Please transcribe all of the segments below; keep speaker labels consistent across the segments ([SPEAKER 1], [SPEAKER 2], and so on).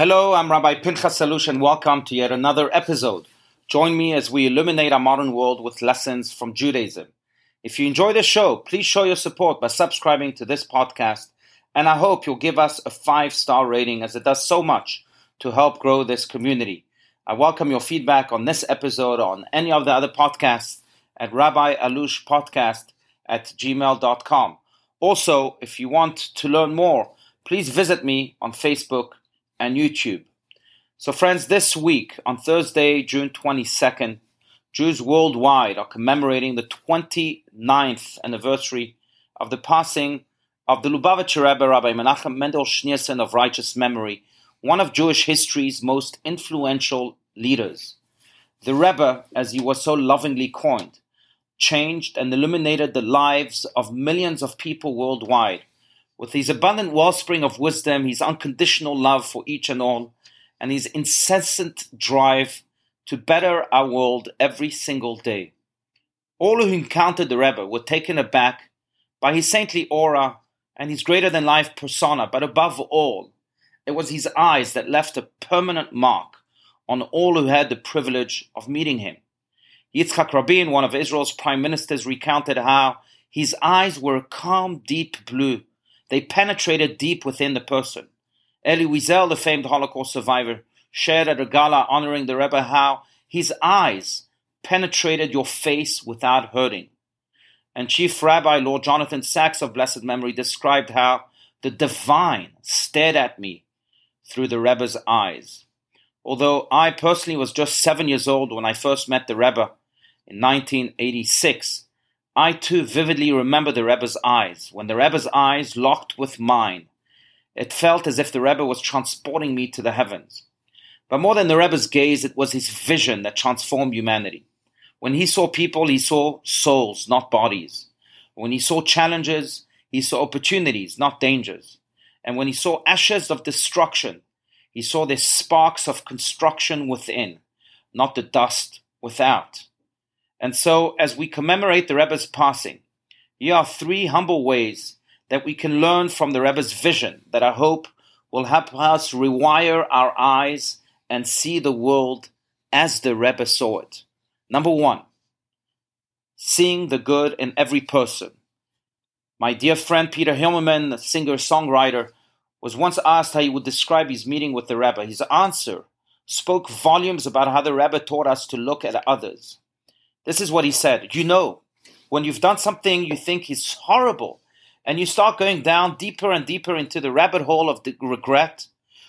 [SPEAKER 1] Hello, I'm Rabbi Pinchas Allouche, and welcome to yet another episode. Join me as we illuminate our modern world with lessons from Judaism. If you enjoy the show, please show your support by subscribing to this podcast, and I hope you'll give us a five star rating as it does so much to help grow this community. I welcome your feedback on this episode or on any of the other podcasts at Rabbi Allouche Podcast at gmail.com. Also, if you want to learn more, please visit me on Facebook and YouTube. So, friends, this week on Thursday, June 22nd, Jews worldwide are commemorating the 29th anniversary of the passing of the Lubavitcher Rebbe, Rabbi Menachem Mendel Schneerson of righteous memory, one of Jewish history's most influential leaders. The Rebbe, as he was so lovingly coined, changed and illuminated the lives of millions of people worldwide with his abundant wellspring of wisdom, his unconditional love for each and all, and his incessant drive to better our world every single day. All who encountered the Rebbe were taken aback by his saintly aura and his greater than life persona, but above all, it was his eyes that left a permanent mark on all who had the privilege of meeting him. Yitzhak Rabin, one of Israel's prime ministers, recounted how his eyes were a calm, deep blue they penetrated deep within the person. Elie Wiesel, the famed Holocaust survivor, shared at a gala honoring the Rebbe how his eyes penetrated your face without hurting. And Chief Rabbi Lord Jonathan Sacks of blessed memory described how the divine stared at me through the Rebbe's eyes. Although I personally was just seven years old when I first met the Rebbe in 1986, I too vividly remember the Rebbe's eyes. When the Rebbe's eyes locked with mine, it felt as if the Rebbe was transporting me to the heavens. But more than the Rebbe's gaze, it was his vision that transformed humanity. When he saw people, he saw souls, not bodies. When he saw challenges, he saw opportunities, not dangers. And when he saw ashes of destruction, he saw the sparks of construction within, not the dust without. And so, as we commemorate the Rebbe's passing, here are three humble ways that we can learn from the Rebbe's vision that I hope will help us rewire our eyes and see the world as the Rebbe saw it. Number one, seeing the good in every person. My dear friend Peter Himmelman, a singer songwriter, was once asked how he would describe his meeting with the Rebbe. His answer spoke volumes about how the Rebbe taught us to look at others. This is what he said. You know, when you've done something you think is horrible, and you start going down deeper and deeper into the rabbit hole of the regret,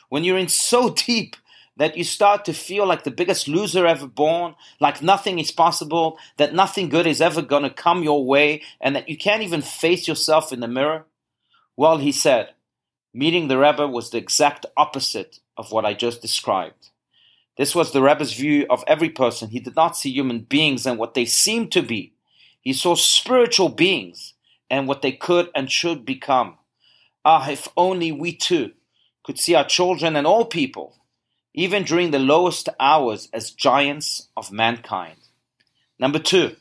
[SPEAKER 1] when you're in so deep that you start to feel like the biggest loser ever born, like nothing is possible, that nothing good is ever going to come your way, and that you can't even face yourself in the mirror? Well, he said, meeting the Rebbe was the exact opposite of what I just described. This was the Rebbe's view of every person. He did not see human beings and what they seemed to be. He saw spiritual beings and what they could and should become. Ah, if only we too could see our children and all people, even during the lowest hours, as giants of mankind. Number two,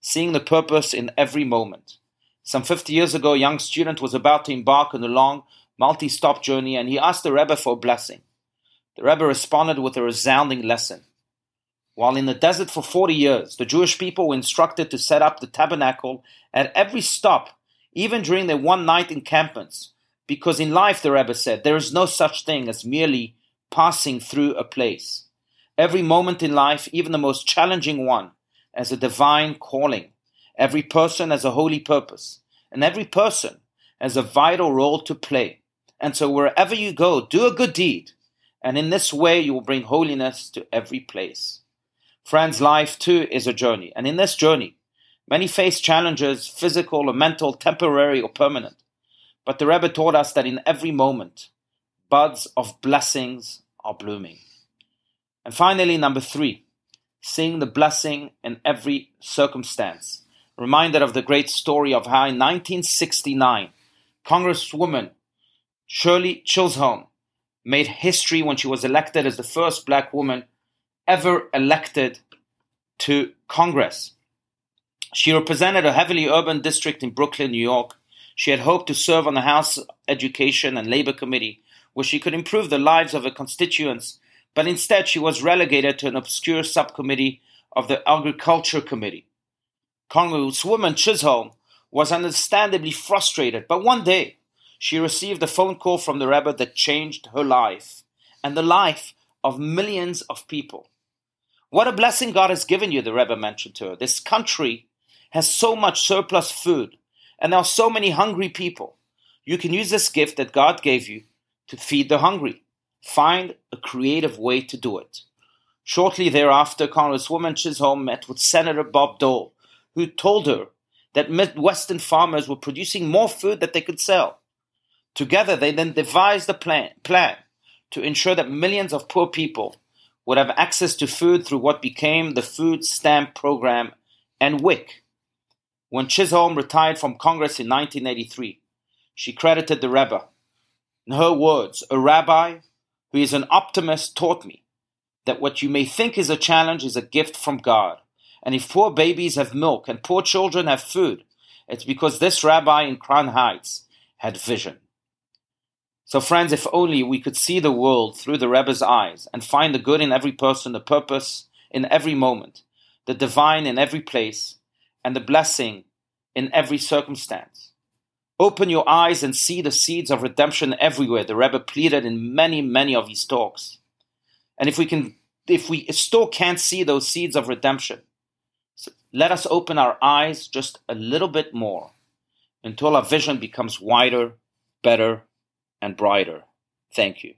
[SPEAKER 1] seeing the purpose in every moment. Some 50 years ago, a young student was about to embark on a long, multi stop journey and he asked the Rebbe for a blessing. The Rebbe responded with a resounding lesson. While in the desert for 40 years, the Jewish people were instructed to set up the tabernacle at every stop, even during their one night encampments, because in life, the Rebbe said, there is no such thing as merely passing through a place. Every moment in life, even the most challenging one, has a divine calling. Every person has a holy purpose, and every person has a vital role to play. And so, wherever you go, do a good deed and in this way you will bring holiness to every place. Friends, life too is a journey, and in this journey, many face challenges, physical or mental, temporary or permanent. But the Rebbe taught us that in every moment, buds of blessings are blooming. And finally, number three, seeing the blessing in every circumstance. Reminded of the great story of how in 1969, Congresswoman Shirley Chisholm made history when she was elected as the first black woman ever elected to Congress. She represented a heavily urban district in Brooklyn, New York. She had hoped to serve on the House Education and Labor Committee, where she could improve the lives of her constituents, but instead she was relegated to an obscure subcommittee of the Agriculture Committee. Congresswoman Chisholm was understandably frustrated, but one day she received a phone call from the Rebbe that changed her life and the life of millions of people. What a blessing God has given you, the Rebbe mentioned to her. This country has so much surplus food, and there are so many hungry people. You can use this gift that God gave you to feed the hungry. Find a creative way to do it. Shortly thereafter, Congresswoman Chisholm met with Senator Bob Dole, who told her that Midwestern farmers were producing more food that they could sell. Together, they then devised a plan, plan to ensure that millions of poor people would have access to food through what became the Food Stamp Program and WIC. When Chisholm retired from Congress in 1983, she credited the Rebbe. In her words, a rabbi who is an optimist taught me that what you may think is a challenge is a gift from God. And if poor babies have milk and poor children have food, it's because this rabbi in Crown Heights had vision. So, friends, if only we could see the world through the Rebbe's eyes and find the good in every person, the purpose in every moment, the divine in every place, and the blessing in every circumstance. Open your eyes and see the seeds of redemption everywhere, the Rebbe pleaded in many, many of his talks. And if we can, if we still can't see those seeds of redemption, so let us open our eyes just a little bit more until our vision becomes wider, better, and brighter. Thank you.